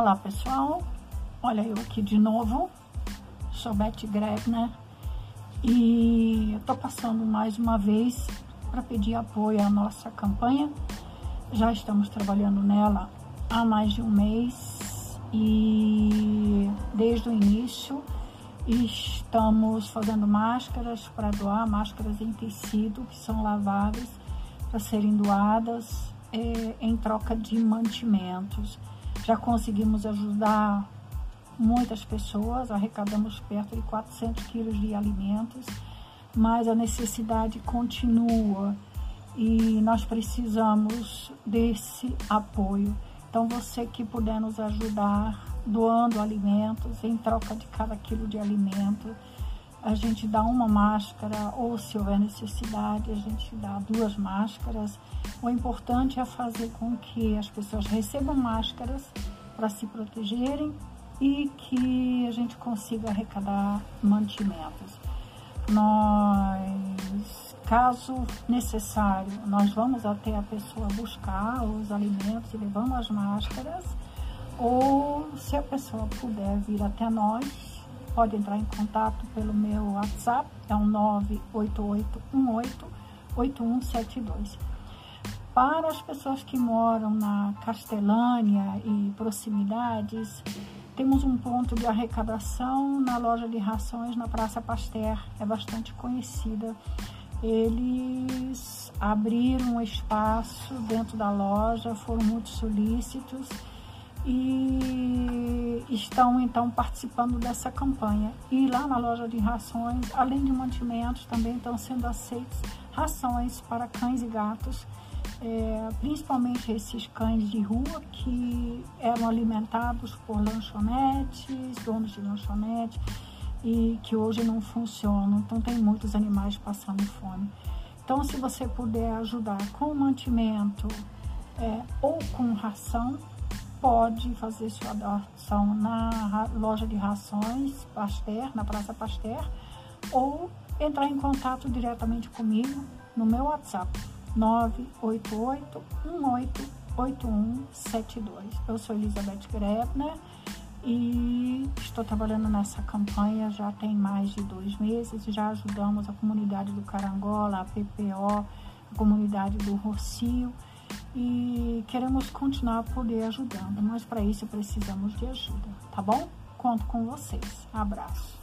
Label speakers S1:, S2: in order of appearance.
S1: Olá pessoal, olha eu aqui de novo, sou Beth Grebner e tô passando mais uma vez para pedir apoio à nossa campanha. Já estamos trabalhando nela há mais de um mês e desde o início estamos fazendo máscaras para doar, máscaras em tecido que são laváveis para serem doadas é, em troca de mantimentos. Já conseguimos ajudar muitas pessoas, arrecadamos perto de 400 quilos de alimentos, mas a necessidade continua e nós precisamos desse apoio. Então, você que puder nos ajudar doando alimentos, em troca de cada quilo de alimento, a gente dá uma máscara ou se houver necessidade a gente dá duas máscaras. O importante é fazer com que as pessoas recebam máscaras para se protegerem e que a gente consiga arrecadar mantimentos. Nós, caso necessário, nós vamos até a pessoa buscar os alimentos e levamos as máscaras ou se a pessoa puder vir até nós, pode entrar em contato pelo meu WhatsApp, é o 988188172. Para as pessoas que moram na Castelânia e proximidades, temos um ponto de arrecadação na loja de rações na Praça Pasteur, é bastante conhecida. Eles abriram um espaço dentro da loja, foram muito solícitos e estão então participando dessa campanha. E lá na loja de rações, além de mantimentos, também estão sendo aceitas rações para cães e gatos, é, principalmente esses cães de rua que eram alimentados por lanchonetes, donos de lanchonete e que hoje não funcionam. Então tem muitos animais passando fome. Então se você puder ajudar com mantimento é, ou com ração, pode fazer sua doação na loja de rações Pasteur, na Praça Pasteur, ou entrar em contato diretamente comigo no meu WhatsApp 988 188172. Eu sou Elizabeth Grebner e estou trabalhando nessa campanha já tem mais de dois meses. Já ajudamos a comunidade do Carangola, a PPO, a comunidade do Rocio e queremos continuar a poder ajudando, mas para isso precisamos de ajuda, tá bom? Conto com vocês. Abraço.